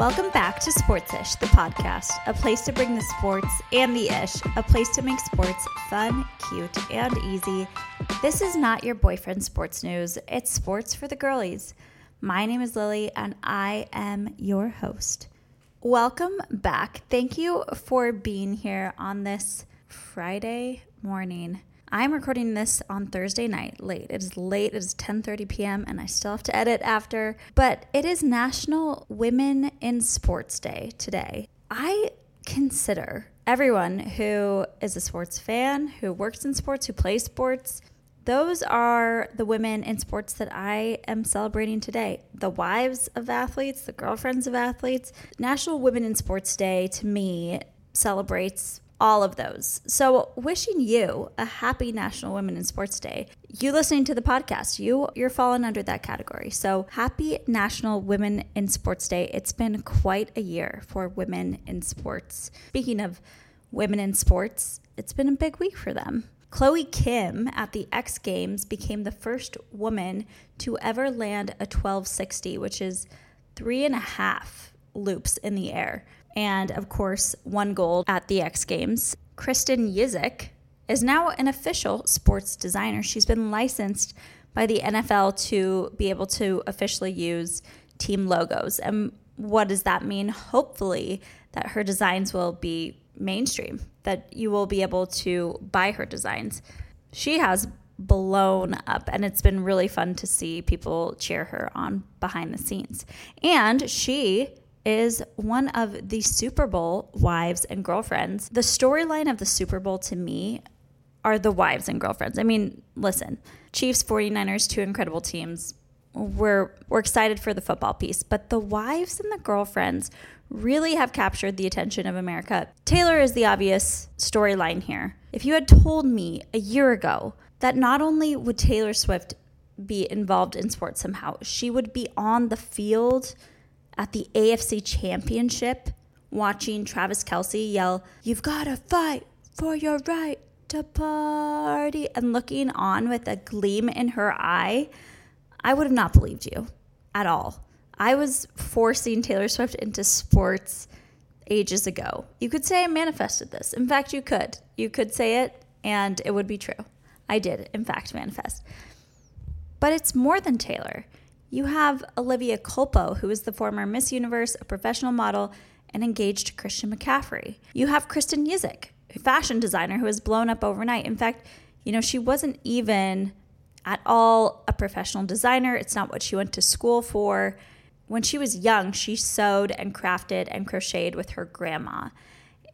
Welcome back to Sportsish, the podcast, a place to bring the sports and the ish, a place to make sports fun, cute, and easy. This is not your boyfriend's sports news, it's sports for the girlies. My name is Lily, and I am your host. Welcome back. Thank you for being here on this Friday morning. I'm recording this on Thursday night late. It is late. It is 10:30 p.m. and I still have to edit after, but it is National Women in Sports Day today. I consider everyone who is a sports fan, who works in sports, who plays sports, those are the women in sports that I am celebrating today. The wives of athletes, the girlfriends of athletes. National Women in Sports Day to me celebrates all of those. So, wishing you a happy National Women in Sports Day. You listening to the podcast, you you're falling under that category. So, happy National Women in Sports Day. It's been quite a year for women in sports. Speaking of women in sports, it's been a big week for them. Chloe Kim at the X Games became the first woman to ever land a 1260, which is three and a half loops in the air and of course, one gold at the X Games. Kristin Juszczyk is now an official sports designer. She's been licensed by the NFL to be able to officially use team logos. And what does that mean? Hopefully, that her designs will be mainstream, that you will be able to buy her designs. She has blown up and it's been really fun to see people cheer her on behind the scenes. And she is one of the Super Bowl wives and girlfriends. The storyline of the Super Bowl to me are the wives and girlfriends. I mean, listen, Chiefs, 49ers, two incredible teams. We're, we're excited for the football piece, but the wives and the girlfriends really have captured the attention of America. Taylor is the obvious storyline here. If you had told me a year ago that not only would Taylor Swift be involved in sports somehow, she would be on the field at the AFC Championship watching Travis Kelce yell, You've got to fight for your right to party, and looking on with a gleam in her eye, I would have not believed you at all. I was forcing Taylor Swift into sports ages ago. You could say I manifested this. In fact, you could. You could say it and it would be true. I did, in fact, manifest. But it's more than Taylor. You have Olivia Culpo, who is the former Miss Universe, a professional model, and engaged to Christian McCaffrey. You have Kristin Juszczyk, a fashion designer who has blown up overnight. In fact, you know, she wasn't even at all a professional designer. It's not what she went to school for. When she was young, she sewed and crafted and crocheted with her grandma.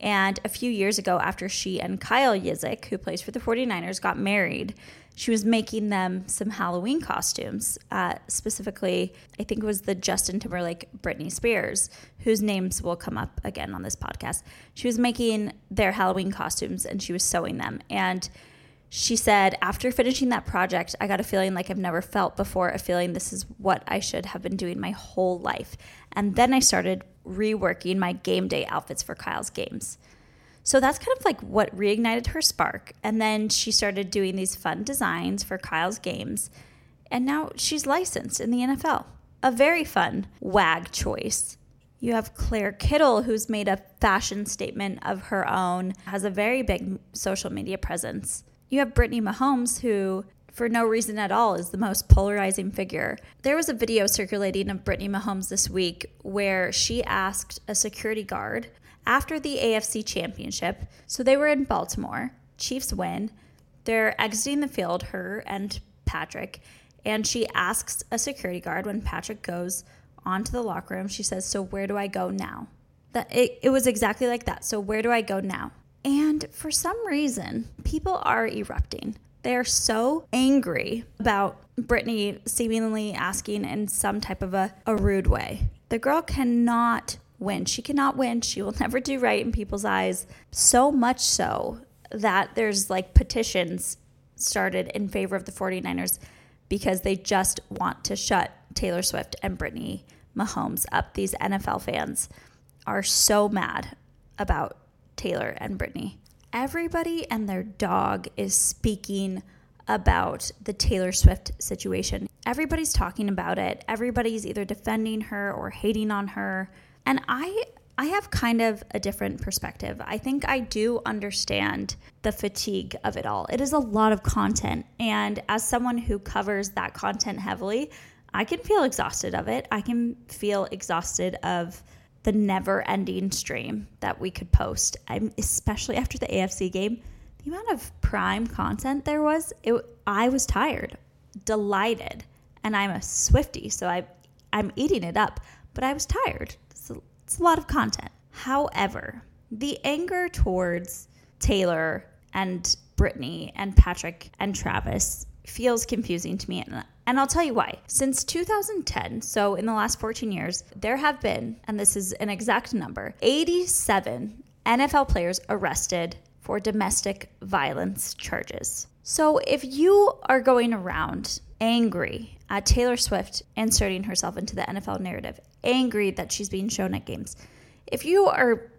And a few years ago, after she and Kyle Juszczyk, who plays for the 49ers, got married, she was making them some Halloween costumes. Uh, specifically, I think it was the Justin Timberlake Britney Spears, whose names will come up again on this podcast. She was making their Halloween costumes and she was sewing them. And she said, after finishing that project, I got a feeling like I've never felt before, a feeling this is what I should have been doing my whole life. And then I started reworking my game day outfits for Kyle's games. So that's kind of like what reignited her spark. And then she started doing these fun designs for Kyle's games. And now she's licensed in the NFL. A very fun WAG choice. You have Claire Kittle, who's made a fashion statement of her own, has a very big social media presence. You have Brittany Mahomes, who, for no reason at all, is the most polarizing figure. There was a video circulating of Brittany Mahomes this week where she asked a security guard after the AFC championship. So they were in Baltimore. Chiefs win. They're exiting the field, her and Patrick. And she asks a security guard when Patrick goes onto the locker room, she says, So where do I go now? That it, it was exactly like that. So where do I go now? And for some reason, people are erupting. They are so angry about Brittany seemingly asking in some type of a, a rude way. The girl cannot win. She cannot win. She will never do right in people's eyes. So much so that there's like petitions started in favor of the 49ers because they just want to shut Taylor Swift and Brittany Mahomes up. These NFL fans are so mad about Taylor and Brittany. Everybody and their dog is speaking about the Taylor Swift situation. Everybody's talking about it. Everybody's either defending her or hating on her And I I have kind of a different perspective. I think I do understand the fatigue of it all. It is a lot of content. And as someone who covers that content heavily, I can feel exhausted of it. I can feel exhausted of the never ending stream that we could post. I'm especially after the AFC game, the amount of prime content there was, it, I was tired, delighted. And I'm a Swifty, so I I'm eating it up, but I was tired. It's a, lot of content. However, the anger towards Taylor and Brittany and Patrick and Travis feels confusing to me. And, I'll tell you why. Since 2010, so in the last 14 years, there have been, and this is an exact number, 87 NFL players arrested for domestic violence charges. So if you are going around angry at Taylor Swift inserting herself into the NFL narrative, angry that she's being shown at games, if you are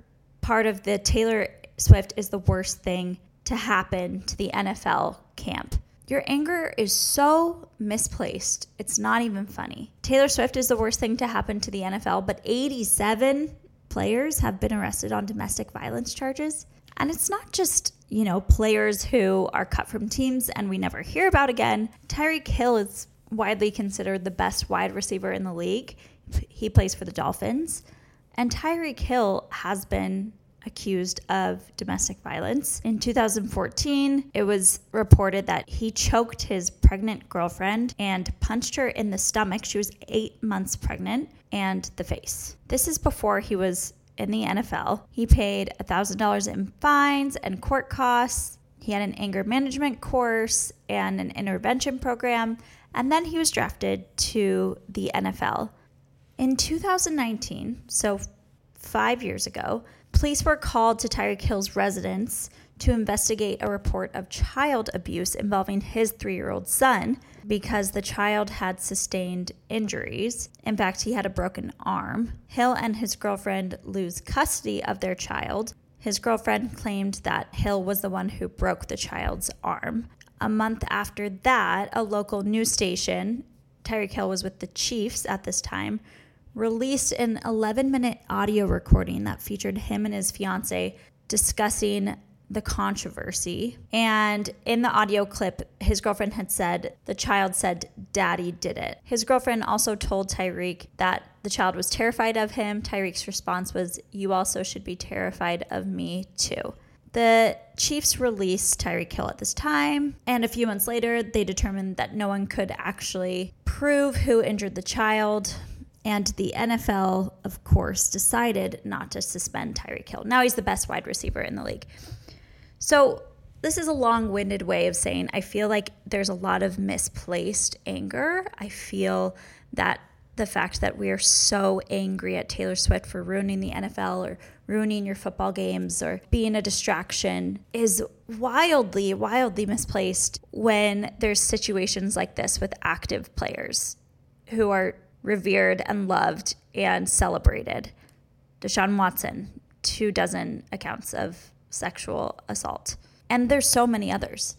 part of the Taylor Swift is the worst thing to happen to the NFL camp, your anger is so misplaced. It's not even funny. Taylor Swift is the worst thing to happen to the NFL, but 87 players have been arrested on domestic violence charges. And it's not just, you know, players who are cut from teams and we never hear about again. Tyreek Hill is widely considered the best wide receiver in the league. He plays for the Dolphins. And Tyreek Hill has been accused of domestic violence. In 2014, it was reported that he choked his pregnant girlfriend and punched her in the stomach. She was eight months pregnant and the face. This is before he was in the NFL. He paid $1,000 in fines and court costs. He had an anger management course and an intervention program. And then he was drafted to the NFL. In 2019, so five years ago, Police were called to Tyreek Hill's residence to investigate a report of child abuse involving his three year old son because the child had sustained injuries. In fact, he had a broken arm. Hill and his girlfriend lose custody of their child. His girlfriend claimed that Hill was the one who broke the child's arm. A month after that, a local news station, Tyreek Hill was with the Chiefs at this time, released an 11 minute audio recording that featured him and his fiance discussing the controversy. And in the audio clip, his girlfriend had said, the child said, Daddy did it. His girlfriend also told Tyreek that the child was terrified of him. Tyreek's response was, You also should be terrified of me too. The Chiefs released Tyreek Hill at this time, and a few months later, they determined that no one could actually prove who injured the child. And the NFL, of course, decided not to suspend Tyreek Hill. Now he's the best wide receiver in the league. So, this is a long winded way of saying I feel like there's a lot of misplaced anger. I feel that the fact that we are so angry at Taylor Swift for ruining the NFL or ruining your football games or being a distraction is wildly, wildly misplaced when there's situations like this with active players who are revered and loved and celebrated. Deshaun Watson, two dozen accounts of sexual assault. And there's so many others.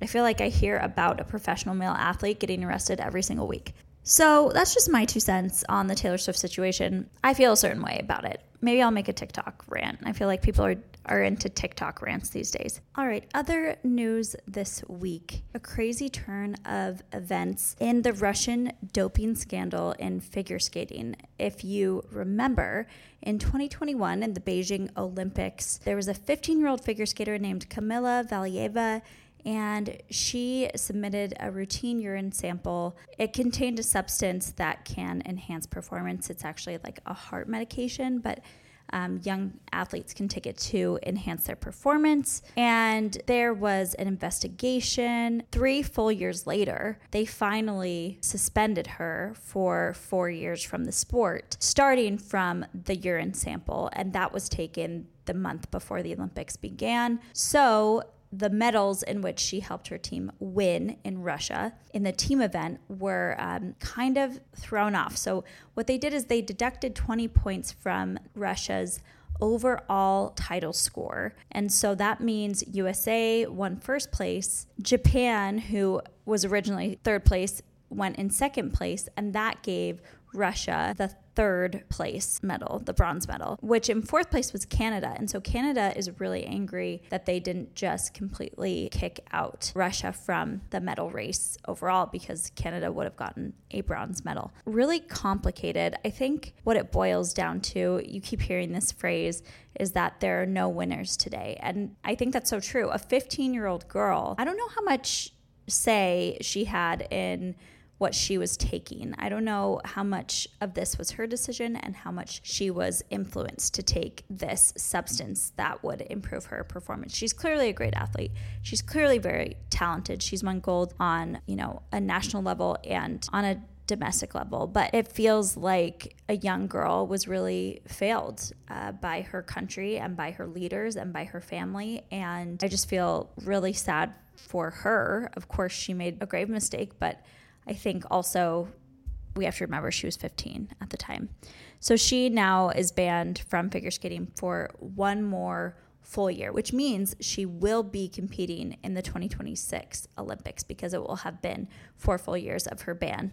I feel like I hear about a professional male athlete getting arrested every single week. So that's just my two cents on the Taylor Swift situation. I feel a certain way about it. Maybe I'll make a TikTok rant. I feel like people are, are into TikTok rants these days. All right, other news this week a crazy turn of events in the Russian doping scandal in figure skating. If you remember, in 2021 in the Beijing Olympics, there was a 15 year old figure skater named Kamila Valieva and she submitted a routine urine sample. It contained a substance that can enhance performance. It's actually like a heart medication, but um, young athletes can take it to enhance their performance. And there was an investigation. Three full years later, they finally suspended her for four years from the sport, starting from the urine sample. And that was taken the month before the Olympics began. So the medals in which she helped her team win in Russia in the team event were um, kind of thrown off. So, what they did is they deducted 20 points from Russia's overall title score. And so that means USA won first place, Japan, who was originally third place, went in second place, and that gave Russia the third place medal, the bronze medal, which in fourth place was Canada. And so Canada is really angry that they didn't just completely kick out Russia from the medal race overall because Canada would have gotten a bronze medal. Really complicated. I think what it boils down to, you keep hearing this phrase, is that there are no winners today. And I think that's so true. A 15 year old girl, I don't know how much say she had in what she was taking. I don't know how much of this was her decision and how much she was influenced to take this substance that would improve her performance. She's clearly a great athlete. She's clearly very talented. She's won gold on, you know, a national level and on a domestic level, but it feels like a young girl was really failed uh, by her country and by her leaders and by her family. And I just feel really sad for her. Of course, she made a grave mistake, but I think also we have to remember she was 15 at the time. So she now is banned from figure skating for one more full year, which means she will be competing in the 2026 Olympics because it will have been four full years of her ban.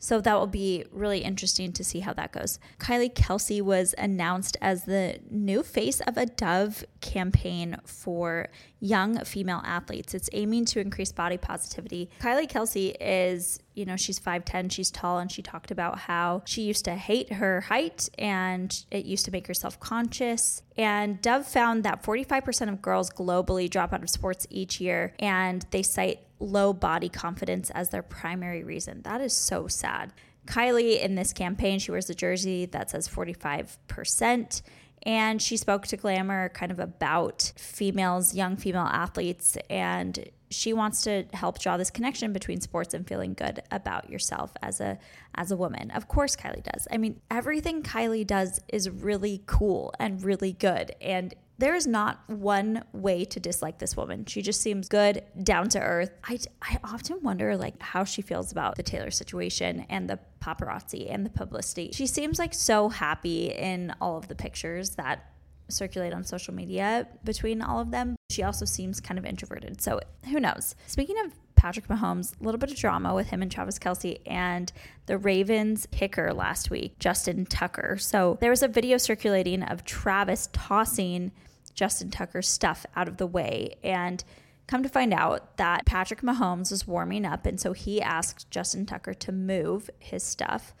So that will be really interesting to see how that goes. Kylie Kelce was announced as the new face of a Dove campaign for young female athletes. It's aiming to increase body positivity. Kylie Kelce is, you know, she's 5'10, she's tall, and she talked about how she used to hate her height and it used to make her self conscious. And Dove found that 45% of girls globally drop out of sports each year, and they cite low body confidence as their primary reason. That is so sad. Kylie, in this campaign, she wears a jersey that says 45%. And she spoke to Glamour kind of about females, young female athletes, and she wants to help draw this connection between sports and feeling good about yourself as a as a woman. Of course Kylie does. I mean, everything Kylie does is really cool and really good and there is not one way to dislike this woman. She just seems good, down to earth. I, I often wonder like how she feels about the Taylor situation and the paparazzi and the publicity. She seems like so happy in all of the pictures that circulate on social media between all of them. She also seems kind of introverted. So who knows? Speaking of Patrick Mahomes, a little bit of drama with him and Travis Kelce and the Ravens kicker last week, Justin Tucker. So there was a video circulating of Travis tossing Justin Tucker's stuff out of the way. And come to find out that Patrick Mahomes was warming up. And so he asked Justin Tucker to move his stuff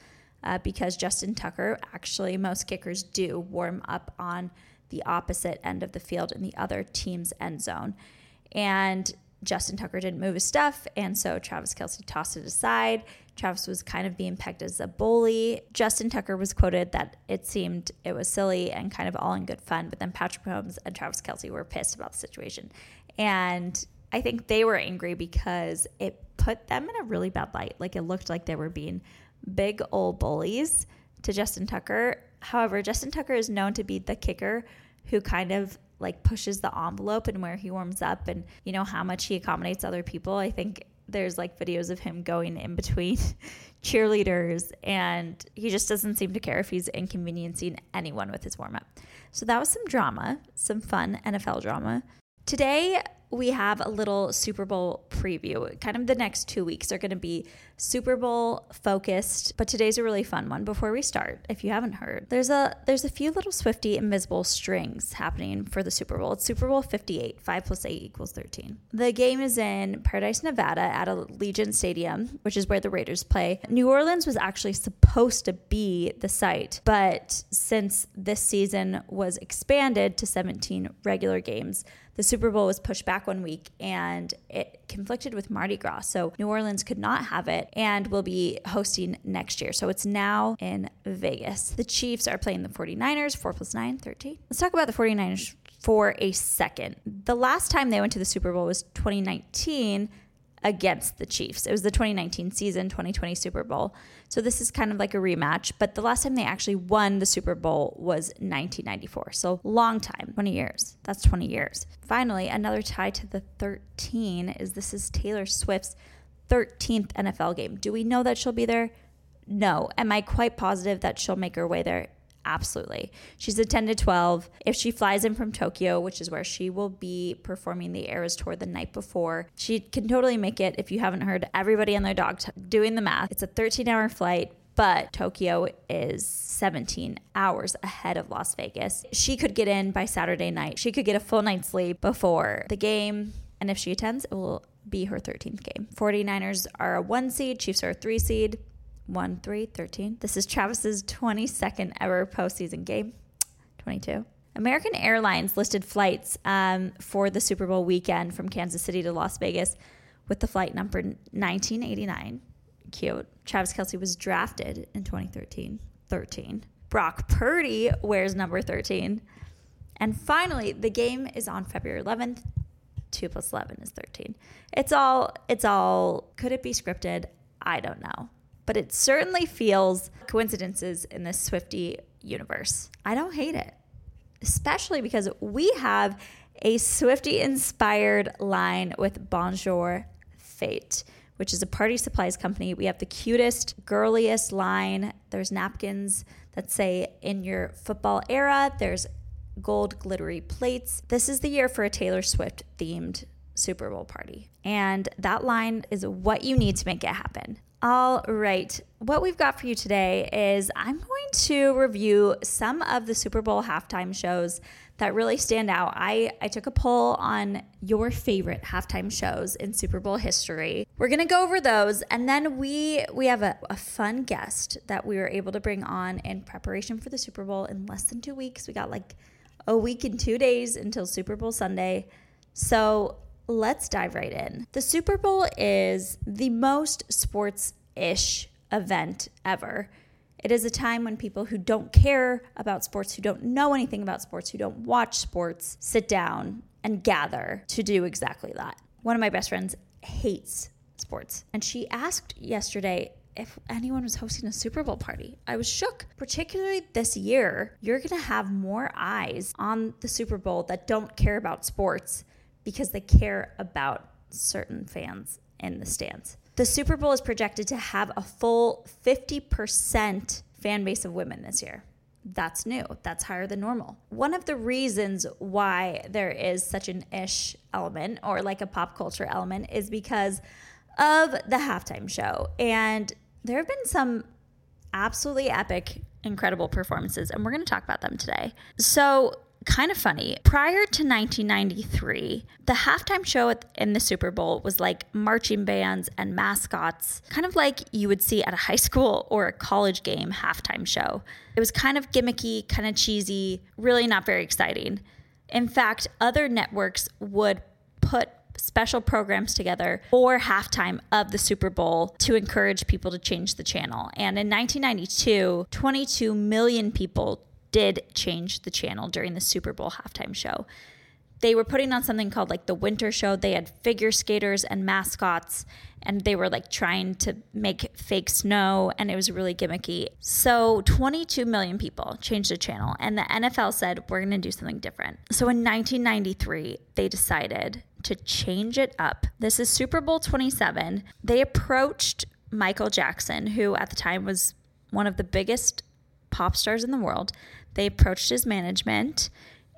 uh, because Justin Tucker, actually, most kickers do warm up on the opposite end of the field in the other team's end zone. And Justin Tucker didn't move his stuff, and so Travis Kelce tossed it aside. Travis was kind of being pegged as a bully. Justin Tucker was quoted that it seemed it was silly and kind of all in good fun, but then Patrick Mahomes and Travis Kelce were pissed about the situation. And I think they were angry because it put them in a really bad light. Like it looked like they were being big old bullies to Justin Tucker. However, Justin Tucker is known to be the kicker who kind of like pushes the envelope and where he warms up and you know how much he accommodates other people. I think there's like videos of him going in between cheerleaders and he just doesn't seem to care if he's inconveniencing anyone with his warm up. So that was some drama, some fun NFL drama. Today, we have a little Super Bowl preview. Kind of the next two weeks are going to be Super Bowl focused, but today's a really fun one. Before we start, if you haven't heard, there's a there's a few little Swifty invisible strings happening for the Super Bowl. It's Super Bowl 58. Five plus eight equals 13. The game is in Paradise, Nevada, at Allegiant Stadium, which is where the Raiders play. New Orleans was actually supposed to be the site, but since this season was expanded to 17 regular games, the Super Bowl was pushed back one week and it conflicted with Mardi Gras. So New Orleans could not have it and will be hosting next year. So it's now in Vegas. The Chiefs are playing the 49ers, 4 plus 9, 13. Let's talk about the 49ers for a second. The last time they went to the Super Bowl was 2019 against the Chiefs. It was the 2019 season, 2020 Super Bowl. So this is kind of like a rematch, but the last time they actually won the Super Bowl was 1994. So long time, 20 years. That's 20 years. Finally, another tie to the 13 is this is Taylor Swift's 13th NFL game. Do we know that she'll be there? No. Am I quite positive that she'll make her way there? Absolutely. She's a 10 to 12. If she flies in from Tokyo, which is where she will be performing the Eras Tour the night before, she can totally make it. If you haven't heard everybody and their dog t- doing the math, it's a 13 hour flight but Tokyo is 17 hours ahead of Las Vegas. She could get in by Saturday night. She could get a full night's sleep before the game. And if she attends, it will be her 13th game. 49ers are a one seed, Chiefs are a three seed. 1 3 13. This is Travis's 22nd ever postseason game. 22. American Airlines listed flights um, for the Super Bowl weekend from Kansas City to Las Vegas with the flight number 1989. Cute. Travis Kelce was drafted in 2013. 13. Brock Purdy wears number 13. And finally, the game is on February 11th. 2 plus 11 is 13. It's all, it's all, could it be scripted? I don't know. But it certainly feels coincidences in this Swifty universe. I don't hate it, especially because we have a Swifty inspired line with Bonjour Fête which is a party supplies company. We have the cutest, girliest line. There's napkins that say in your football era. There's gold glittery plates. This is the year for a Taylor Swift themed Super Bowl party. And that line is what you need to make it happen. All right. What we've got for you today is I'm going to review some of the Super Bowl halftime shows that really stand out. I, I took a poll on your favorite halftime shows in Super Bowl history. We're gonna go over those, and then we we have a, a fun guest that we were able to bring on in preparation for the Super Bowl in less than two weeks. We got like a week and two days until Super Bowl Sunday. So let's dive right in. The Super Bowl is the most sports ish event ever. It is a time when people who don't care about sports, who don't know anything about sports, who don't watch sports, sit down and gather to do exactly that. One of my best friends hates sports, and she asked yesterday if anyone was hosting a Super Bowl party. I was shook. Particularly this year, you're going to have more eyes on the Super Bowl that don't care about sports because they care about certain fans in the stands. The Super Bowl is projected to have a full 50% fan base of women this year. That's new. That's higher than normal. One of the reasons why there is such an ish element or like a pop culture element is because of the halftime show. And there have been some absolutely epic, incredible performances, and we're going to talk about them today. So, kind of funny. Prior to 1993, the halftime show in the Super Bowl was like marching bands and mascots, kind of like you would see at a high school or a college game halftime show. It was kind of gimmicky, kind of cheesy, really not very exciting. In fact, other networks would put special programs together for halftime of the Super Bowl to encourage people to change the channel. And in 1992, 22 million people did change the channel during the Super Bowl halftime show. They were putting on something called like the winter show. They had figure skaters and mascots, and they were like trying to make fake snow, and it was really gimmicky. So, 22 million people changed the channel, and the NFL said, We're to do something different. So, in 1993, they decided to change it up. This is Super Bowl 27. They approached Michael Jackson, who at the time was one of the biggest pop stars in the world. They approached his management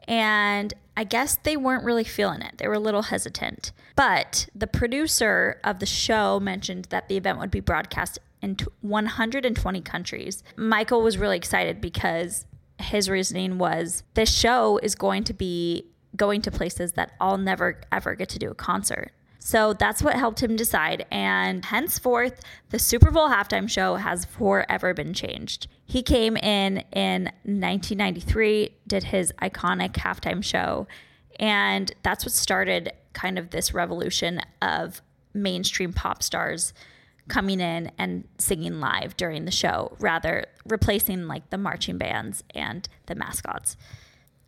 and I guess they weren't really feeling it. They were a little hesitant. But the producer of the show mentioned that the event would be broadcast in 120 countries. Michael was really excited because his reasoning was this show is going to be going to places that I'll never ever get to do a concert. So that's what helped him decide. And henceforth, the Super Bowl halftime show has forever been changed. He came in in 1993, did his iconic halftime show, and that's what started kind of this revolution of mainstream pop stars coming in and singing live during the show, rather replacing like the marching bands and the mascots.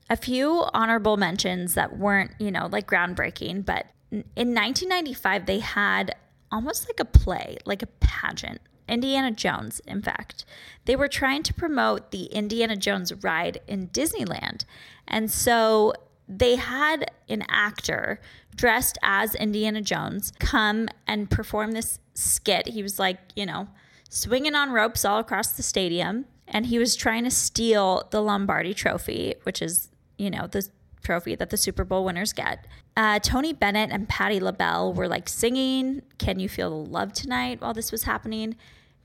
A few honorable mentions that weren't, you know, like groundbreaking, but in 1995, they had almost like a play, like a pageant. Indiana Jones, in fact. They were trying to promote the Indiana Jones ride in Disneyland. And so they had an actor dressed as Indiana Jones come and perform this skit. He was like, you know, swinging on ropes all across the stadium. And he was trying to steal the Lombardi trophy, which is, you know, the trophy that the Super Bowl winners get. Uh, Tony Bennett and Patti LaBelle were like singing "Can You Feel the Love Tonight" while this was happening.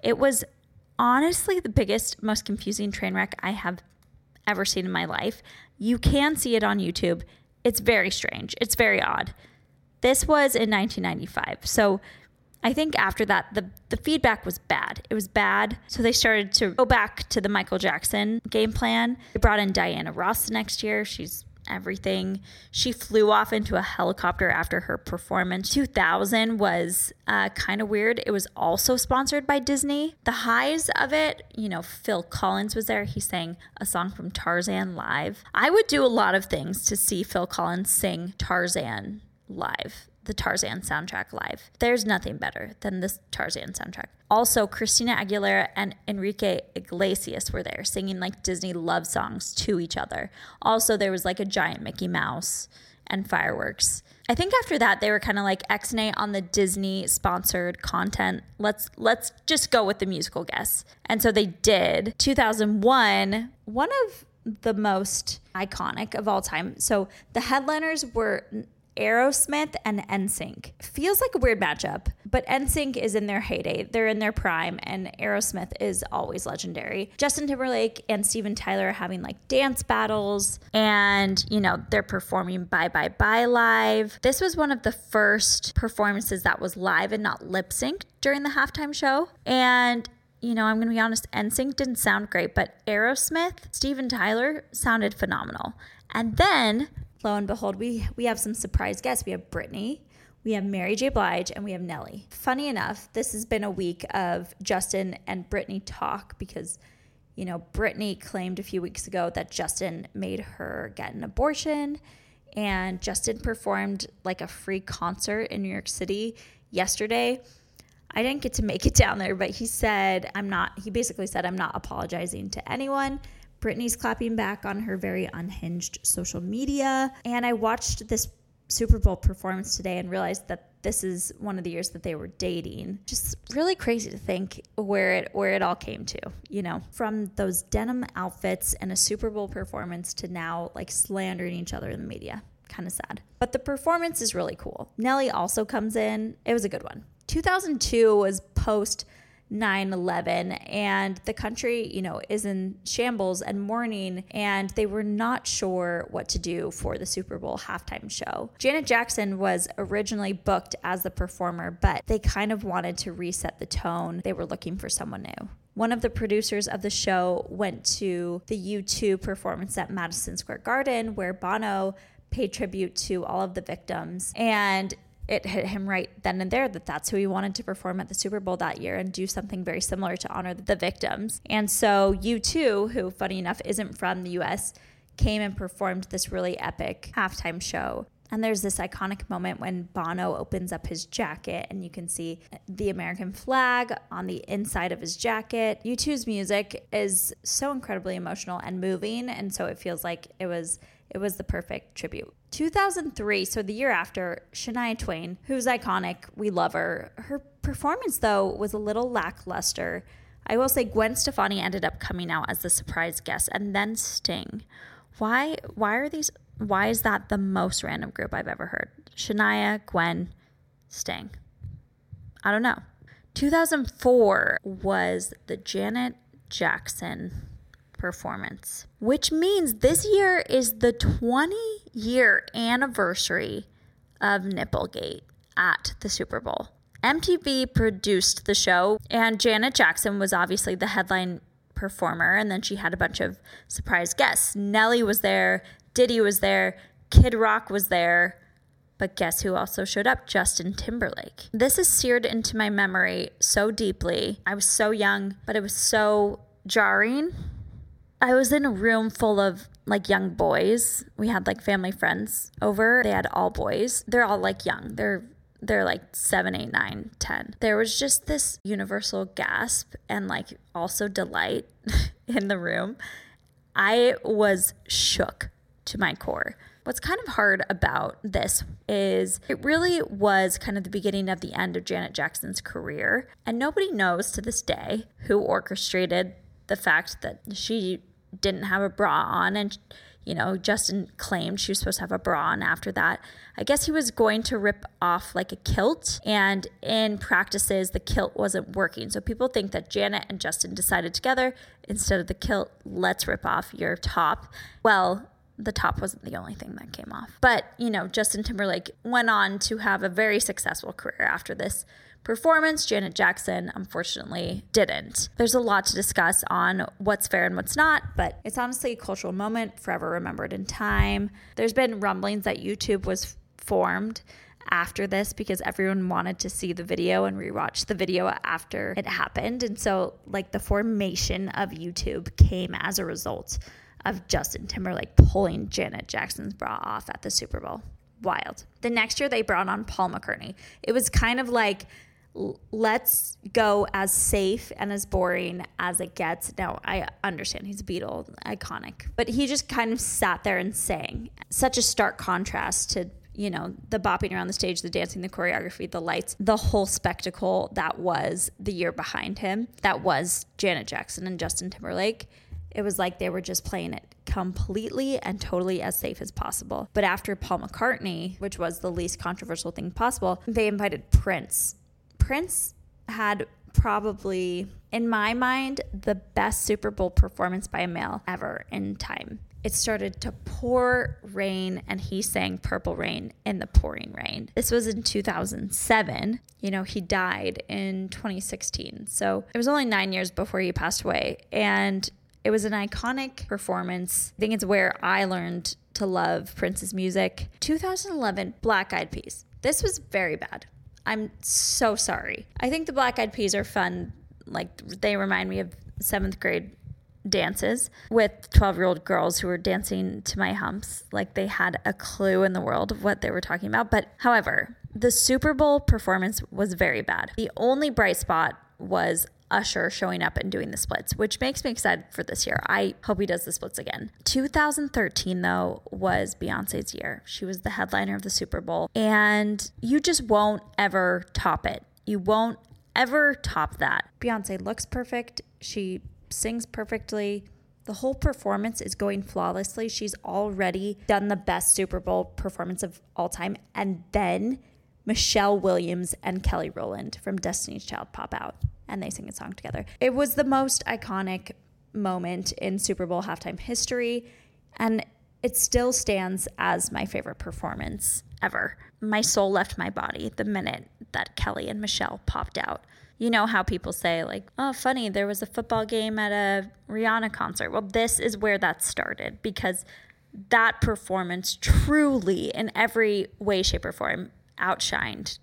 It was honestly the biggest, most confusing train wreck I have ever seen in my life. You can see it on YouTube. It's very strange. It's very odd. This was in 1995. So I think after that, the, the feedback was bad. It was bad. So they started to go back to the Michael Jackson game plan. They brought in Diana Ross the next year. She's everything. She flew off into a helicopter after her performance. 2000 was uh, kind of weird. It was also sponsored by Disney. The highs of it, you know, Phil Collins was there. He sang a song from Tarzan live. I would do a lot of things to see Phil Collins sing Tarzan live the Tarzan soundtrack live. There's nothing better than this Tarzan soundtrack. Also, Christina Aguilera and Enrique Iglesias were there singing like Disney love songs to each other. Also, there was like a giant Mickey Mouse and fireworks. I think after that they were kind of like X-nay on the Disney sponsored content. Let's let's just go with the musical guests. And so they did. 2001, one of the most iconic of all time. So the headliners were Aerosmith and NSYNC. Feels like a weird matchup, but NSYNC is in their heyday. They're in their prime, and Aerosmith is always legendary. Justin Timberlake and Steven Tyler are having like dance battles, and you know, they're performing Bye Bye Bye live. This was one of the first performances that was live and not lip synced during the halftime show. And you know, I'm going to be honest, NSYNC didn't sound great, but Aerosmith, Steven Tyler sounded phenomenal. And then lo and behold, we we have some surprise guests. We have Britney, we have Mary J. Blige, and we have Nelly. Funny enough, this has been a week of Justin and Britney talk because, you know, Britney claimed a few weeks ago that Justin made her get an abortion, and Justin performed like a free concert in New York City yesterday. I didn't get to make it down there, but he said, I'm not, he basically said, I'm not apologizing to anyone. Britney's clapping back on her very unhinged social media. And I watched this Super Bowl performance today and realized that this is one of the years that they were dating. Just really crazy to think where it where it all came to, you know, from those denim outfits and a Super Bowl performance to now like slandering each other in the media. Kind of sad. But the performance is really cool. Nelly also comes in. It was a good one. 2002 was post 9 11 and the country, you know, is in shambles and mourning, and they were not sure what to do for the Super Bowl halftime show. Janet Jackson was originally booked as the performer, but they kind of wanted to reset the tone. They were looking for someone new. One of the producers of the show went to the U2 performance at Madison Square Garden where Bono paid tribute to all of the victims. And it hit him right then and there that that's who he wanted to perform at the Super Bowl that year and do something very similar to honor the victims. And so U2, who funny enough isn't from the US, came and performed this really epic halftime show. And there's this iconic moment when Bono opens up his jacket and you can see the American flag on the inside of his jacket. U2's music is so incredibly emotional and moving. And so it feels like it was it was the perfect tribute. 2003, so the year after, Shania Twain, who's iconic, we love her. Her performance, though, was a little lackluster. I will say Gwen Stefani ended up coming out as the surprise guest, and then Sting. Why? Why are these? Why is that the most random group I've ever heard? Shania, Gwen, Sting. I don't know. 2004 was the Janet Jackson performance, which means this year is the 20 year anniversary of Nipplegate at the Super Bowl. MTV produced the show, and Janet Jackson was obviously the headline performer, and then she had a bunch of surprise guests. Nelly was there, Diddy was there, Kid Rock was there. But guess who also showed up? Justin Timberlake. This is seared into my memory so deeply. I was so young, but it was so jarring I was in a room full of like young boys. We had like family friends over. They had all boys. They're all like young. They're they're like seven, eight, nine, ten. There was just this universal gasp and like also delight in the room. I was shook to my core. What's kind of hard about this is it really was kind of the beginning of the end of Janet Jackson's career. And nobody knows to this day who orchestrated the fact that she didn't have a bra on and You know, Justin claimed she was supposed to have a bra on after that. I guess he was going to rip off like a kilt, and in practices, the kilt wasn't working. So people think that Janet and Justin decided together instead of the kilt, let's rip off your top. Well, the top wasn't the only thing that came off. But, you know, Justin Timberlake went on to have a very successful career after this performance. Janet Jackson, unfortunately, didn't. There's a lot to discuss on what's fair and what's not, but it's honestly a cultural moment, forever remembered in time. There's been rumblings that YouTube was formed after this because everyone wanted to see the video and rewatch the video after it happened. And so, like, the formation of YouTube came as a result of Justin Timberlake pulling Janet Jackson's bra off at the Super Bowl. Wild. The next year, they brought on Paul McCartney. It was kind of like let's go as safe and as boring as it gets. Now, I understand he's a Beatle, iconic, but he just kind of sat there and sang. Such a stark contrast to, you know, the bopping around the stage, the dancing, the choreography, the lights, the whole spectacle that was the year behind him. That was Janet Jackson and Justin Timberlake. It was like they were just playing it completely and totally as safe as possible. But after Paul McCartney, which was the least controversial thing possible, they invited Prince Prince had probably, in my mind, the best Super Bowl performance by a male ever in time. It started to pour rain, and he sang Purple Rain in the pouring rain. This was in 2007. You know, he died in 2016. So it was only nine years before he passed away. And it was an iconic performance. I think it's where I learned to love Prince's music. 2011, Black Eyed Peas. This was very bad. I'm so sorry. I think the black eyed peas are fun. Like they remind me of seventh grade dances with 12 year old girls who were dancing to my humps. Like they had a clue in the world of what they were talking about. But however, the Super Bowl performance was very bad. The only bright spot was Usher showing up and doing the splits, which makes me excited for this year. I hope he does the splits again. 2013, though, was Beyonce's year. She was the headliner of the Super Bowl, and you just won't ever top it. You won't ever top that. Beyonce looks perfect. She sings perfectly. The whole performance is going flawlessly. She's already done the best Super Bowl performance of all time. And then Michelle Williams and Kelly Rowland from Destiny's Child pop out and they sing a song together. It was the most iconic moment in Super Bowl halftime history, and it still stands as my favorite performance ever. My soul left my body the minute that Kelly and Michelle popped out. You know how people say, like, oh, funny, there was a football game at a Rihanna concert. Well, this is where that started because that performance truly, in every way, shape, or form, outshined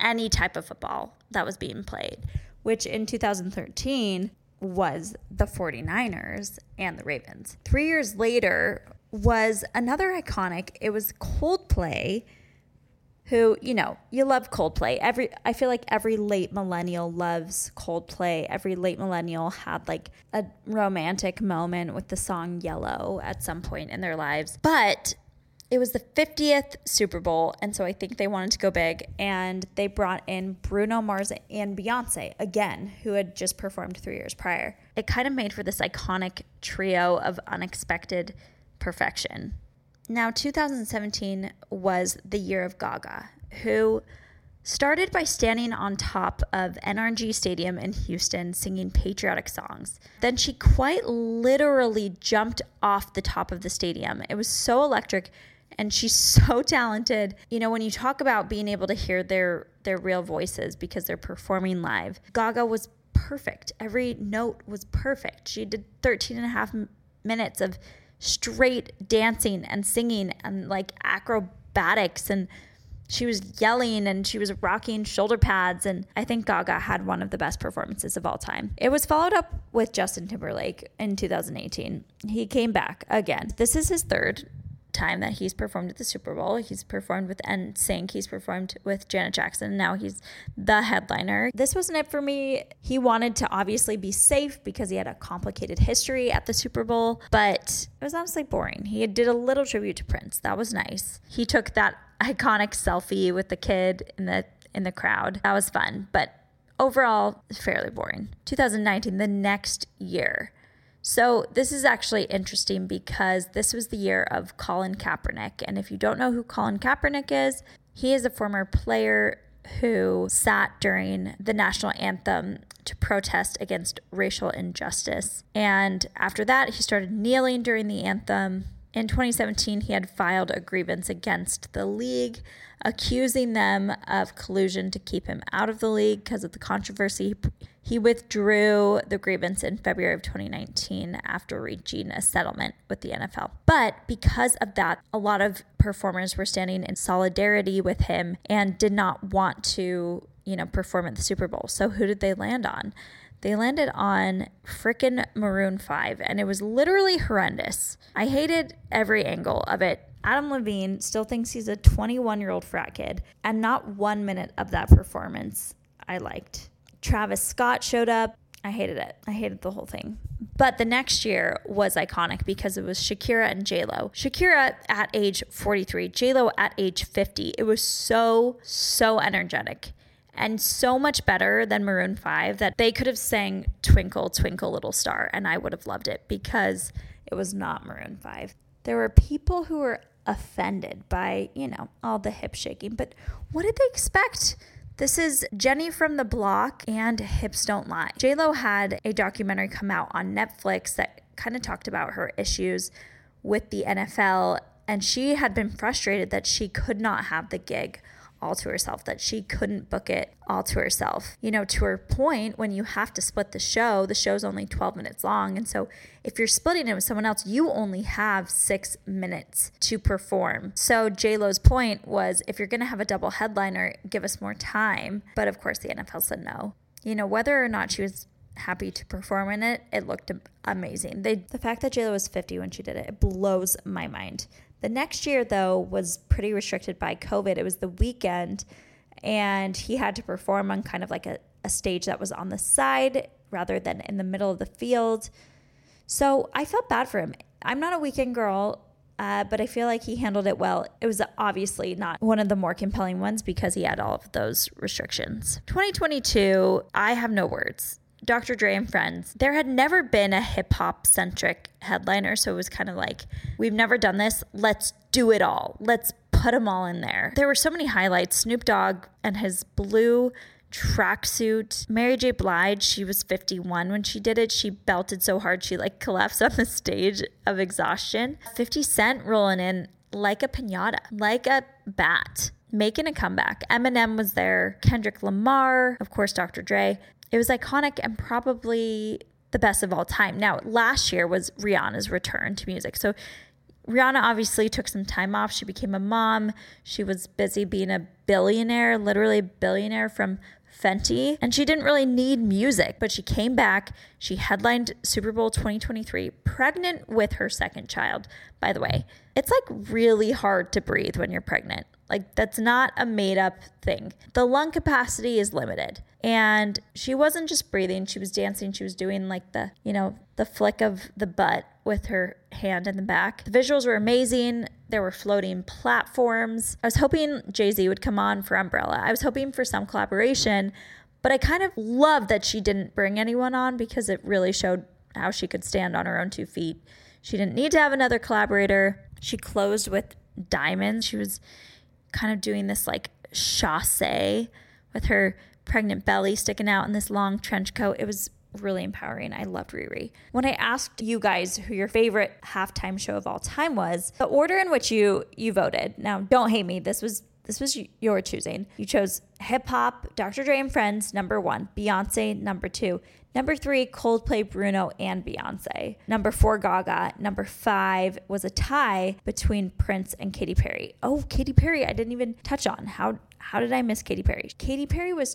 any type of football that was being played which in 2013 was the 49ers and the Ravens. Three years later was another iconic, it was Coldplay. Who, you know, you love Coldplay. Every I feel like every late millennial loves Coldplay. Every late millennial had like a romantic moment with the song Yellow at some point in their lives. But it was the 50th Super Bowl, and so I think they wanted to go big, and they brought in Bruno Mars and Beyonce again, who had just performed three years prior. It kind of made for this iconic trio of unexpected perfection. Now, 2017 was the year of Gaga, who started by standing on top of NRG Stadium in Houston singing patriotic songs. Then she quite literally jumped off the top of the stadium. It was so electric and she's so talented. You know, when you talk about being able to hear their their real voices because they're performing live, Gaga was perfect. Every note was perfect. She did 13 and a half minutes of straight dancing and singing and like acrobatics and she was yelling and she was rocking shoulder pads and I think Gaga had one of the best performances of all time. It was followed up with Justin Timberlake in 2018. He came back again. This is his third time that he's performed at the Super Bowl. He's performed with NSYNC. He's performed with Janet Jackson. and Now he's the headliner. This wasn't it for me. He wanted to obviously be safe because he had a complicated history at the Super Bowl, but it was honestly boring. He did a little tribute to Prince. That was nice. He took that iconic selfie with the kid in the in the crowd. That was fun, but overall fairly boring. 2019, the next year So, this is actually interesting because this was the year of Colin Kaepernick. And if you don't know who Colin Kaepernick is, he is a former player who sat during the national anthem to protest against racial injustice. And after that, he started kneeling during the anthem. In 2017, he had filed a grievance against the league, accusing them of collusion to keep him out of the league because of the controversy. He withdrew the grievance in February of 2019 after reaching a settlement with the NFL. But because of that, a lot of performers were standing in solidarity with him and did not want to, you know, perform at the Super Bowl. So who did they land on? They landed on frickin' Maroon 5, and it was literally horrendous. I hated every angle of it. Adam Levine still thinks he's a 21 year old frat kid, and not one minute of that performance I liked. Travis Scott showed up. I hated it. I hated the whole thing. But the next year was iconic because it was Shakira and J-Lo. Shakira at age 43, J-Lo at age 50. It was so, so energetic and so much better than Maroon 5 that they could have sang Twinkle, Twinkle, Little Star, and I would have loved it because it was not Maroon 5. There were people who were offended by, you know, all the hip shaking, but what did they expect? This is Jenny from the Block and Hips Don't Lie. JLo had a documentary come out on Netflix that kind of talked about her issues with the NFL, and she had been frustrated that she could not have the gig all to herself, that she couldn't book it all to herself. You know, to her point, when you have to split the show, the show's only 12 minutes long. And so if you're splitting it with someone else, you only have six minutes to perform. So J-Lo's point was if you're going to have a double headliner, give us more time. But of course, the NFL said no. You know, whether or not she was happy to perform in it, it looked amazing. They, the fact that J-Lo was 50 when she did it, it blows my mind. The next year, though, was pretty restricted by COVID. It was the Weeknd, and he had to perform on kind of like a, a stage that was on the side rather than in the middle of the field. So I felt bad for him. I'm not a Weeknd girl. Uh, but I feel like he handled it well. It was obviously not one of the more compelling ones because he had all of those restrictions. 2022, I have no words. Dr. Dre and Friends, there had never been a hip hop centric headliner. So it was kind of like, we've never done this. Let's do it all. Let's put them all in there. There were so many highlights. Snoop Dogg and his blue tracksuit. Mary J. Blige, she was 51 when she did it. She belted so hard she like collapsed on the stage of exhaustion. 50 Cent rolling in like a pinata, like a bat making a comeback. Eminem was there, Kendrick Lamar, of course, Dr. Dre it was iconic and probably the best of all time. Now, last year was Rihanna's return to music. So Rihanna obviously took some time off. She became a mom. She was busy being a billionaire, literally a billionaire from Fenty. And she didn't really need music, but she came back. She headlined Super Bowl 2023, pregnant with her second child, by the way. It's like really hard to breathe when you're pregnant. Like, that's not a made up thing. The lung capacity is limited. And she wasn't just breathing, she was dancing. She was doing like the, you know, the flick of the butt with her hand in the back. The visuals were amazing. There were floating platforms. I was hoping Jay Z would come on for Umbrella. I was hoping for some collaboration, but I kind of love that she didn't bring anyone on because it really showed how she could stand on her own two feet. She didn't need to have another collaborator. She closed with diamonds. She was kind of doing this like chasse with her pregnant belly sticking out in this long trench coat. It was really empowering. I loved Riri. When I asked you guys who your favorite halftime show of all time was, the order in which you you voted. Now, don't hate me. This was this was your choosing. You chose hip hop, Dr. Dre and Friends, number one, Beyonce, number two, number three, Coldplay, Bruno, and Beyonce. Number four, Gaga. Number five was a tie between Prince and Katy Perry. Oh, Katy Perry, I didn't even touch on. How how did I miss Katy Perry? Katy Perry was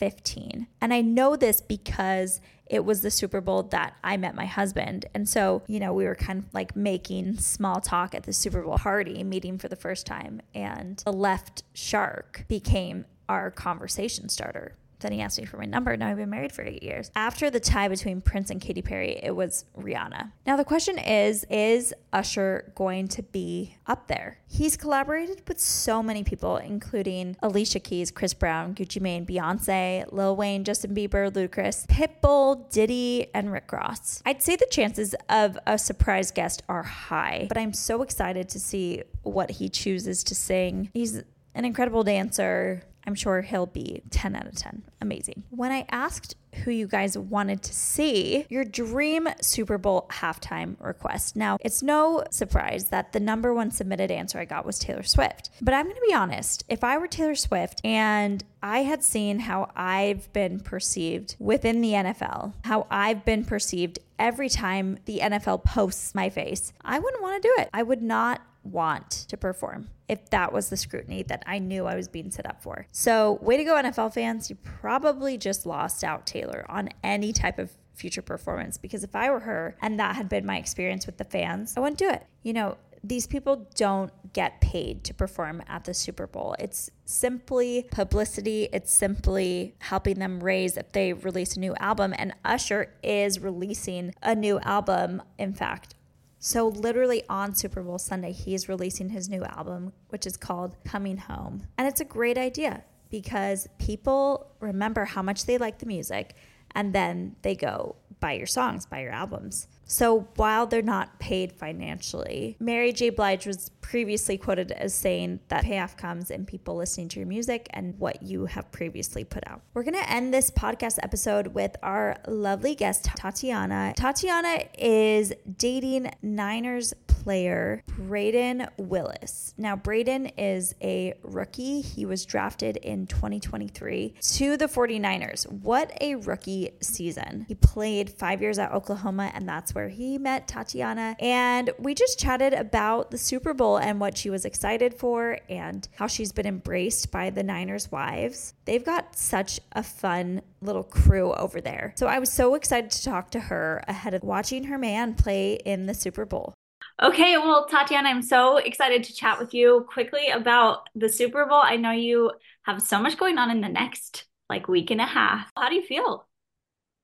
2015. And I know this because it was the Super Bowl that I met my husband. And so, you know, we were kind of like making small talk at the Super Bowl party, meeting for the first time. And the left shark became our conversation starter Then he asked me for my number. Now I've been married for eight years. After the tie between Prince and Katy Perry, it was Rihanna. Now the question is Is Usher going to be up there? He's collaborated with so many people, including Alicia Keys, Chris Brown, Gucci Mane, Beyonce, Lil Wayne, Justin Bieber, Ludacris, Pitbull, Diddy, and Rick Ross. I'd say the chances of a surprise guest are high, but I'm so excited to see what he chooses to sing. He's an incredible dancer. I'm sure he'll be 10 out of 10. Amazing. When I asked who you guys wanted to see, your dream Super Bowl halftime request. Now, it's no surprise that the number one submitted answer I got was Taylor Swift. But I'm going to be honest, if I were Taylor Swift and I had seen how I've been perceived within the NFL, how I've been perceived every time the NFL posts my face, I wouldn't want to do it. I would not want to perform if that was the scrutiny that I knew I was being set up for. So, way to go, NFL fans. You probably just lost out Taylor on any type of future performance because if I were her and that had been my experience with the fans, I wouldn't do it. You know, these people don't get paid to perform at the Super Bowl. It's simply publicity. It's simply helping them raise if they release a new album. And Usher is releasing a new album, in fact, so, literally on Super Bowl Sunday, he's releasing his new album, which is called Coming Home. And it's a great idea because people remember how much they like the music and then they go buy your songs, buy your albums. So while they're not paid financially, Mary J. Blige was previously quoted as saying that payoff comes in people listening to your music and what you have previously put out. We're going to end this podcast episode with our lovely guest, Tatyanah. Tatyanah is dating Niners player Brayden Willis. Now, Brayden is a rookie. He was drafted in 2023 to the 49ers. What a rookie season. He played five years at Oklahoma, and that's where he met Tatyanah. And we just chatted about the Super Bowl and what she was excited for and how she's been embraced by the Niners' wives. They've got such a fun little crew over there. So I was so excited to talk to her ahead of watching her man play in the Super Bowl. Okay, well, Tatyanah, I'm so excited to chat with you quickly about the Super Bowl. I know you have so much going on in the next like week and a half. How do you feel?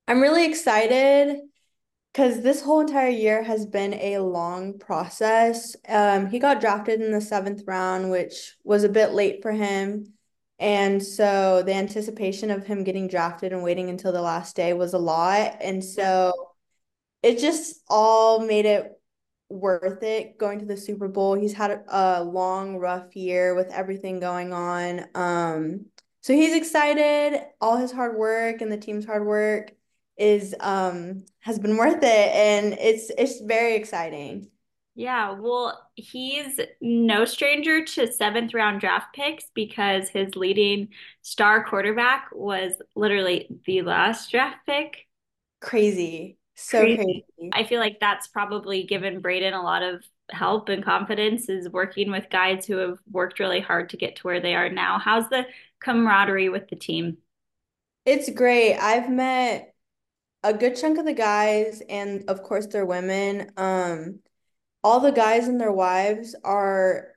I'm really excited because this whole entire year has been a long process. Um, he got drafted in the seventh round, which was a bit late for him. And so the anticipation of him getting drafted and waiting until the last day was a lot. And so it just all made it worth it going to the Super Bowl. He's had a long, rough year with everything going on. Um, so he's excited. All his hard work and the team's hard work is um has been worth it and it's it's very exciting. Yeah, well, he's no stranger to seventh round draft picks because his leading star quarterback was literally the last draft pick. Crazy. So crazy. crazy. I feel like that's probably given Brayden a lot of help and confidence is working with guys who have worked really hard to get to where they are now. How's the camaraderie with the team? It's great. I've met a good chunk of the guys and of course their women. Um all the guys and their wives are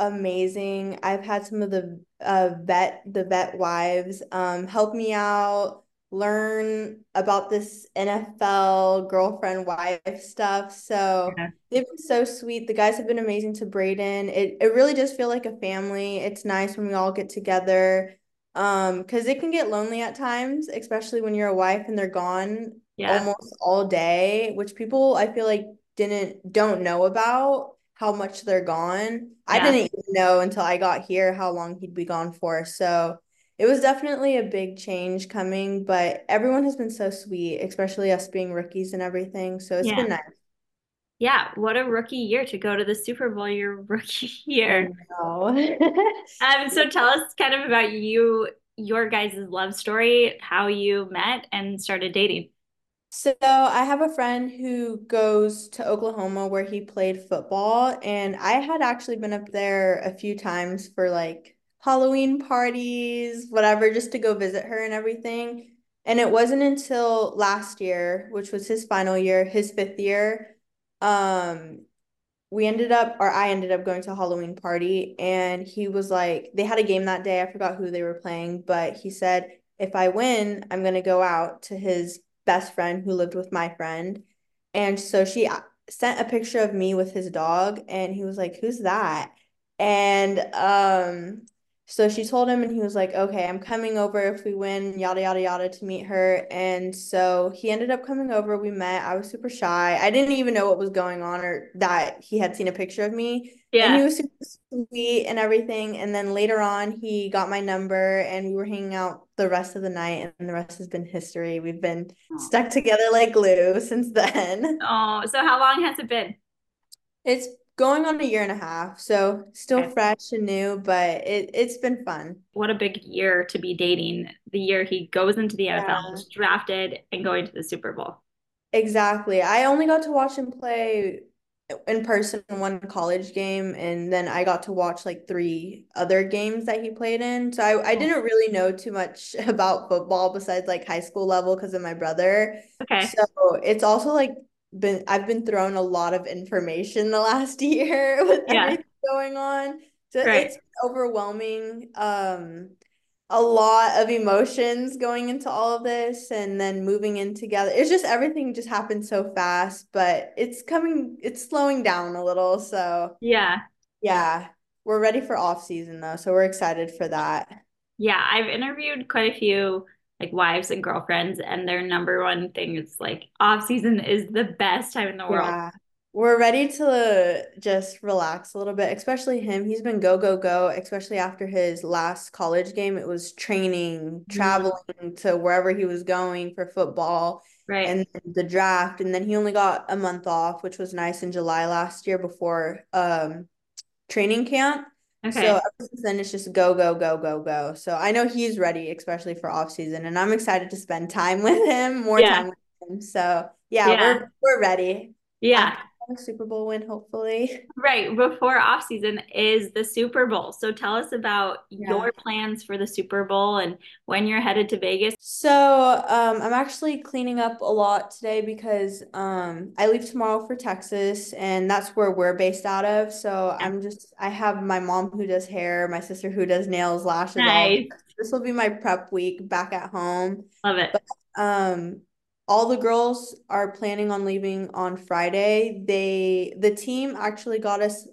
amazing. I've had some of the uh vet the vet wives um help me out learn about this NFL girlfriend wife stuff. So yeah. they've been so sweet. The guys have been amazing to Brayden. It it really does feel like a family. It's nice when we all get together. Um, because it can get lonely at times, especially when you're a wife and they're gone yeah. almost all day, which people I feel like didn't don't know about how much they're gone. Yeah. I didn't even know until I got here how long he'd be gone for. So it was definitely a big change coming, but everyone has been so sweet, especially us being rookies and everything. So it's yeah. been nice. Yeah, what a rookie year to go to the Super Bowl your rookie year. um, so tell us kind of about you, your guys' love story, how you met and started dating. So I have a friend who goes to Oklahoma where he played football, and I had actually been up there a few times for like Halloween parties, whatever, just to go visit her and everything. And it wasn't until last year, which was his final year, his fifth year, um, we ended up, or I ended up going to a Halloween party, and he was like, they had a game that day. I forgot who they were playing, but he said, if I win, I'm gonna go out to his best friend who lived with my friend. And so she uh, sent a picture of me with his dog, and he was like, Who's that? And um, so she told him, and he was like, Okay, I'm coming over if we win, yada, yada, yada, to meet her. And so he ended up coming over. We met. I was super shy. I didn't even know what was going on or that he had seen a picture of me. Yeah. And he was super sweet and everything. And then later on, he got my number and we were hanging out the rest of the night. And the rest has been history. We've been stuck together like glue since then. Oh, so how long has it been? It's going on a year and a half. So still Okay. fresh and new, but it, it's been fun. What a big year to be dating. The year he goes into the NFL, Yeah. drafted, and going to the Super Bowl. Exactly. I only got to watch him play in person one college game, and then I got to watch like three other games that he played in. So I, I didn't really know too much about football besides like high school level because of my brother. Okay. So it's also like been I've been thrown a lot of information the last year with Yeah. everything going on. So Right. it's overwhelming. Um, a lot of emotions going into all of this and then moving in together. It's just everything just happened so fast, but it's coming, it's slowing down a little. So Yeah. yeah, we're ready for off season though. So we're excited for that. Yeah. I've interviewed quite a few like wives and girlfriends, and their number one thing is like off season is the best time in the world. Yeah. We're ready to just relax a little bit, especially him. He's been go, go, go, especially after his last college game. It was training, traveling to wherever he was going for football. Right. and the draft and then he only got a month off which was nice in July last year before um training camp Okay. so then it's just go go go go go so I know he's ready especially for off season and I'm excited to spend time with him more Yeah. time with him so yeah, Yeah. we're we're ready Yeah. Um, Super Bowl win hopefully Right. Before off season is the Super Bowl. So tell us about Yeah. your plans for the Super Bowl and when you're headed to Vegas. So, um, I'm actually cleaning up a lot today because um, I leave tomorrow for Texas, and that's where we're based out of. So I'm just, I have my mom who does hair, my sister who does nails, lashes, all. Nice. This will be my prep week back at home. Love it. Um, all the girls are planning on leaving on Friday. They, the team actually got us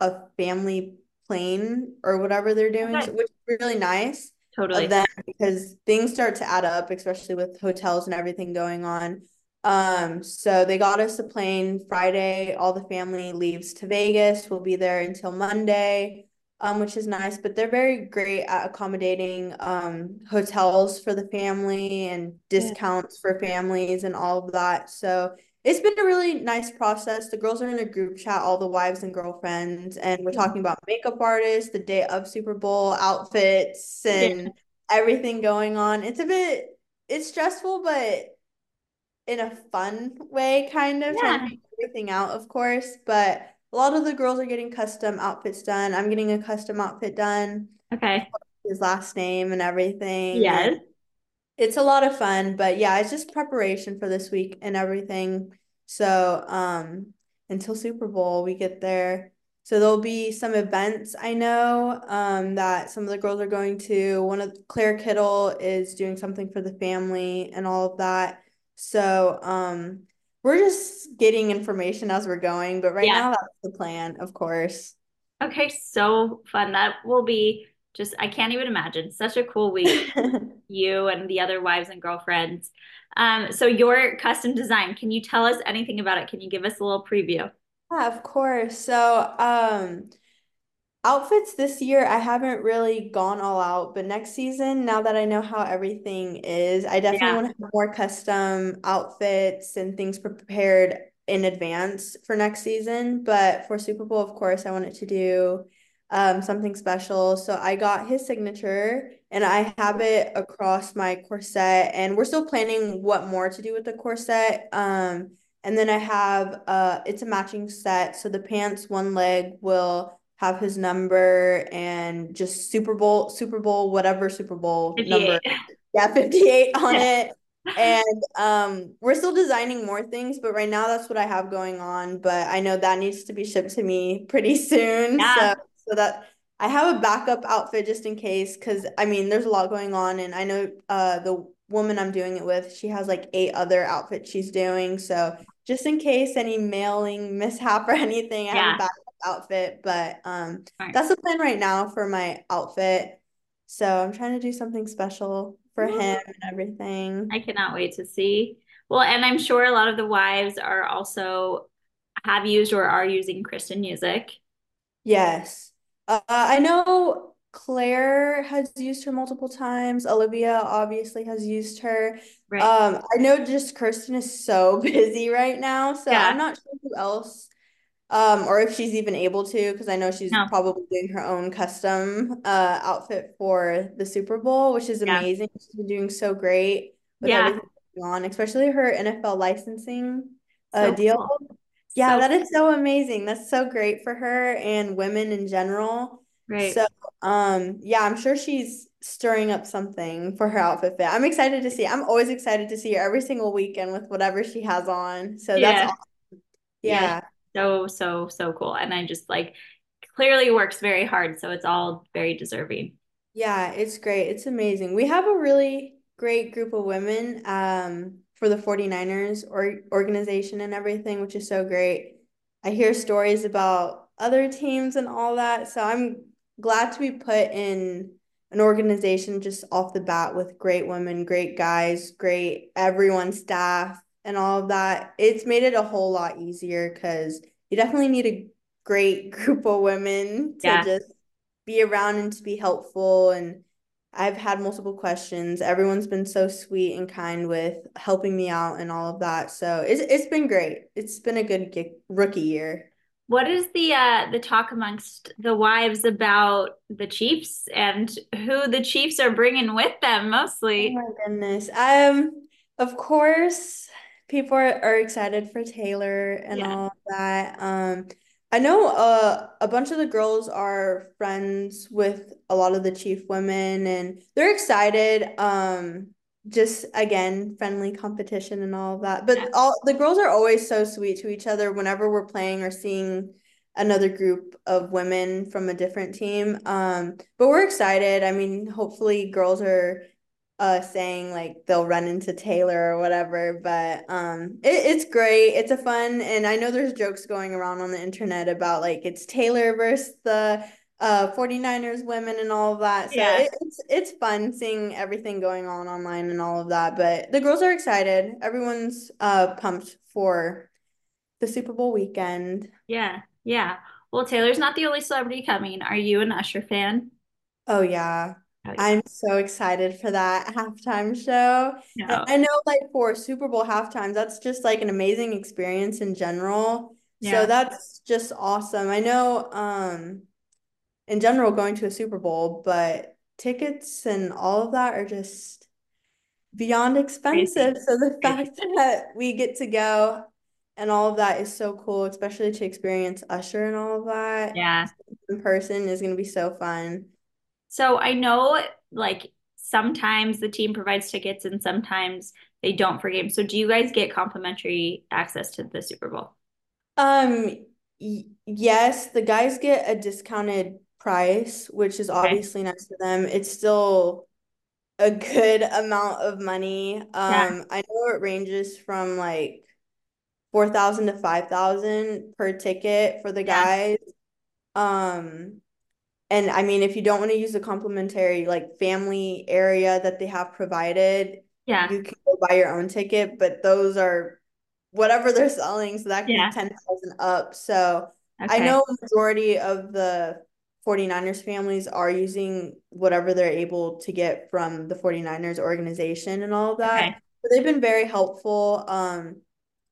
a family plane or whatever they're doing, so- which is really nice Totally. of them because things start to add up, especially with hotels and everything going on. Um, so they got us a plane Friday. All the family leaves to Vegas. We'll be there until Monday, um, which is nice. But they're very great at accommodating um hotels for the family and discounts for families and all of that. So it's been a really nice process. The girls are in a group chat, all the wives and girlfriends, and we're talking about makeup artists, the day of Super Bowl outfits, and everything going on. It's a bit, it's stressful, but in a fun way, kind of Yeah. everything out, of course. But a lot of the girls are getting custom outfits done. I'm getting a custom outfit done, Okay. his last name and everything. Yes. it's a lot of fun, but yeah, it's just preparation for this week and everything. So, um, until Super Bowl, we get there. So there'll be some events I know, um, that some of the girls are going to. One of Claire Kittle is doing something for the family and all of that. So, um, we're just getting information as we're going, but right Yeah. now that's the plan, of course. Okay. So fun. That will be just, I can't even imagine. Such a cool week. You and the other wives and girlfriends. Um, so your custom design, can you tell us anything about it? Can you give us a little preview? Yeah, of course. So, um, outfits this year, I haven't really gone all out, but next season, now that I know how everything is, I definitely Yeah. want to have more custom outfits and things prepared in advance for next season. But for Super Bowl, of course, I wanted to do um something special. So I got his signature and I have it across my corset, and we're still planning what more to do with the corset. Um, and then I have uh it's a matching set. So the pants, one leg will have his number and just Super Bowl, Super Bowl, whatever Super Bowl number. Yeah, 58 on Yeah. it. And um we're still designing more things, but right now that's what I have going on. But I know that needs to be shipped to me pretty soon. Yeah. So so that I have a backup outfit just in case, because I mean, there's a lot going on, and I know uh the woman I'm doing it with, she has like eight other outfits she's doing. So just in case any mailing mishap or anything, I have a backup outfit. But um, right. that's the plan right now for my outfit. So I'm trying to do something special for him and everything. I cannot wait to see. Well, and I'm sure a lot of the wives are also have used or are using Kristin Juszczyk. Yes. Uh, I know Claire has used her multiple times. Olivia obviously has used her. Right. Um, I know just Kristin is so busy right now, so yeah. I'm not sure who else um, or if she's even able to, because I know she's no. probably doing her own custom uh outfit for the Super Bowl, which is amazing. Yeah. She's been doing so great with yeah. everything going on, especially her NFL licensing uh so deal. Cool. Yeah, so that is so amazing. That's so great for her and women in general. Right. So um yeah, I'm sure she's stirring up something for her outfit fit. I'm excited to see. I'm always excited to see her every single weekend with whatever she has on. So yeah. that's awesome. Yeah. yeah so so so cool. And i just like clearly works very hard so it's all very deserving. Yeah it's great. It's amazing. We have a really great group of women um for the 49ers or organization and everything which is so great. I hear stories about other teams and all that so i'm glad to be put in an organization just off the bat with great women great guys great everyone staff and all of that, it's made it a whole lot easier because you definitely need a great group of women to yeah. just be around and to be helpful. And I've had multiple questions. Everyone's been so sweet and kind with helping me out and all of that. So it's it's been great. It's been a good rookie year. What is the uh the talk amongst the wives about the Chiefs and who the Chiefs are bringing with them mostly? Oh my goodness. Um of course people are, are excited for Taylor and yeah. all that. Um, I know uh, a bunch of the girls are friends with a lot of the chief women and they're excited. Um, just again, friendly competition and all of that. But yeah. all the girls are always so sweet to each other whenever we're playing or seeing another group of women from a different team. Um, but we're excited. I mean, hopefully girls are uh saying like they'll run into Taylor or whatever, but um it, it's great. It's a fun and I know there's jokes going around on the internet about like it's Taylor versus the uh 49ers women and all of that. So yeah. it, it's it's fun seeing everything going on online and all of that, but the girls are excited. Everyone's uh pumped for the Super Bowl weekend. Yeah. Yeah. Well, Taylor's not the only celebrity coming. Are you an Usher fan? Oh yeah. Yeah. I'm so excited for that halftime show. No. I know, like, for Super Bowl halftimes, that's just like an amazing experience in general. Yeah. So that's just awesome. I know, um, in general, going to a Super Bowl, but tickets and all of that are just beyond expensive. Crazy. So the fact that we get to go and all of that is so cool, especially to experience Usher and all of that. Yeah. In person is going to be so fun. So I know like sometimes the team provides tickets and sometimes they don't for games. So do you guys get complimentary access to the Super Bowl? Um y- yes, the guys get a discounted price, which is obviously okay. nice for them. It's still a good amount of money. Um yeah. I know it ranges from like 4,000 to 5,000 per ticket for the yeah. guys. Um and I mean, if you don't want to use the complimentary like family area that they have provided, yeah, you can go buy your own ticket. But those are whatever they're selling, so that can yeah. be ten thousand up. So okay. I know majority of the 49ers families are using whatever they're able to get from the 49ers organization and all of that. Okay. But they've been very helpful. Um,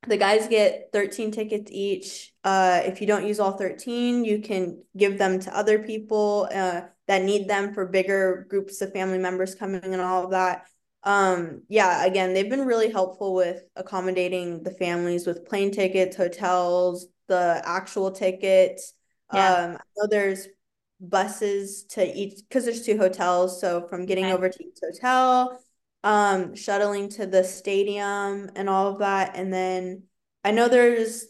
the guys get 13 tickets each. Uh, if you don't use all 13, you can give them to other people uh, that need them for bigger groups of family members coming and all of that. Um, yeah, again, they've been really helpful with accommodating the families with plane tickets, hotels, the actual tickets. Yeah. Um, I know there's buses to each because there's two hotels. So from getting okay. over to each hotel, um shuttling to the stadium and all of that and then I know there's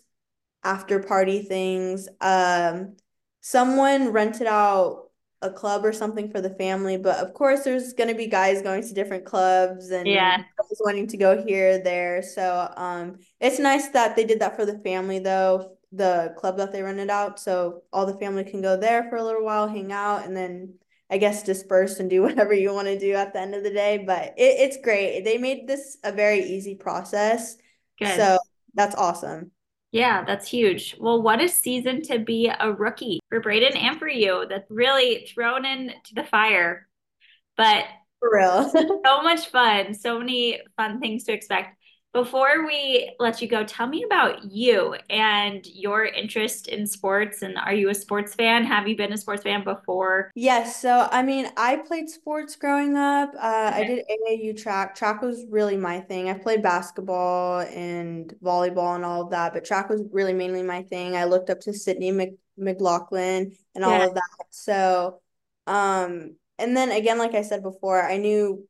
after party things um someone rented out a club or something for the family. But of course, there's going to be guys going to different clubs and yeah. girls wanting to go here, there. So um, it's nice that they did that for the family, though, the club that they rented out. So all the family can go there for a little while, hang out, and then I guess disperse and do whatever you want to do at the end of the day. But it, it's great. They made this a very easy process. Good. So that's awesome. Yeah, that's huge. Well, what a season to be a rookie for Brayden and for you. That's really thrown into the fire. But for real. so much fun. So many fun things to expect. Before we let you go, tell me about you and your interest in sports. And are you a sports fan? Have you been a sports fan before? Yes. So, I mean, I played sports growing up. Uh, okay. I did AAU track. Track was really my thing. I played basketball and volleyball and all of that, but track was really mainly my thing. I looked up to Sydney Mc- McLaughlin and all yeah. of that. So, um, and then again, like I said before, I knew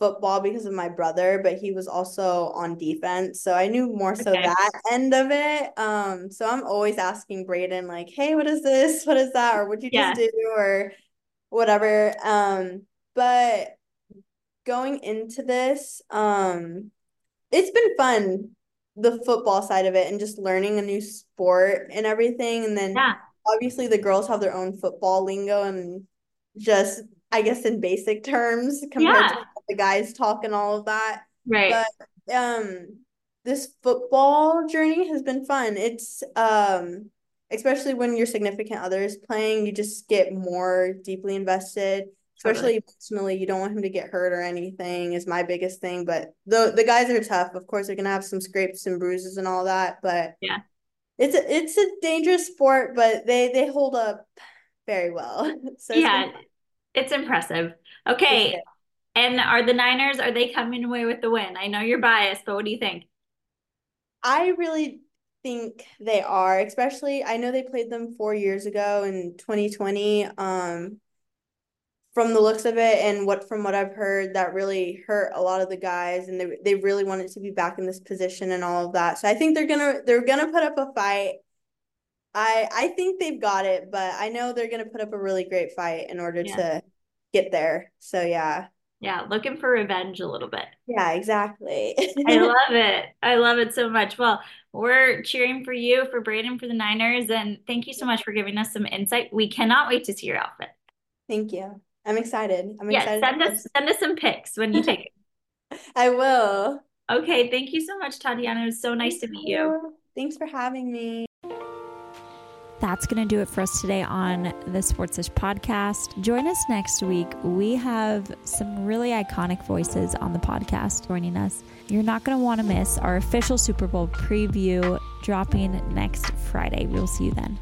football because of my brother, but he was also on defense. So I knew more so okay. that end of it. Um, so I'm always asking Brayden, like, hey, what is this? What is that? Or what you yeah. just do? Or whatever. Um, but going into this, um, it's been fun, the football side of it and just learning a new sport and everything. And then yeah. obviously the girls have their own football lingo and just I guess in basic terms compared yeah. to the guys talk and all of that. Right. But um this football journey has been fun. It's um especially when your significant other is playing, you just get more deeply invested. Especially emotionally, you don't want him to get hurt or anything is my biggest thing. But the the guys are tough. Of course, they're gonna have some scrapes and bruises and all that. But yeah, it's a, it's a dangerous sport, but they they hold up very well. so yeah, it's impressive. Okay. And are the Niners, are they coming away with the win? I know you're biased, but what do you think? I really think they are, especially I know they played them four years ago in 2020. Um, from the looks of it and what from what I've heard, that really hurt a lot of the guys, and they they really wanted to be back in this position and all of that. So I think they're gonna they're gonna put up a fight. I I think they've got it, but I know they're gonna put up a really great fight in order yeah. to get there. So yeah. Yeah, looking for revenge a little bit. Yeah, exactly. I love it. I love it so much. Well, we're cheering for you, for Brayden, for the Niners, and thank you so much for giving us some insight. We cannot wait to see your outfit. Thank you. I'm excited. I'm yeah, excited. Send us send us some pics when you take it. I will. Okay, thank you so much, Tatyanah. It was so nice thank to meet you. you. Thanks for having me that's going to do it for us today on the Sportsish podcast. Join us next week. We have some really iconic voices on the podcast joining us. You're not going to want to miss our official Super Bowl preview dropping next Friday. We'll see you then.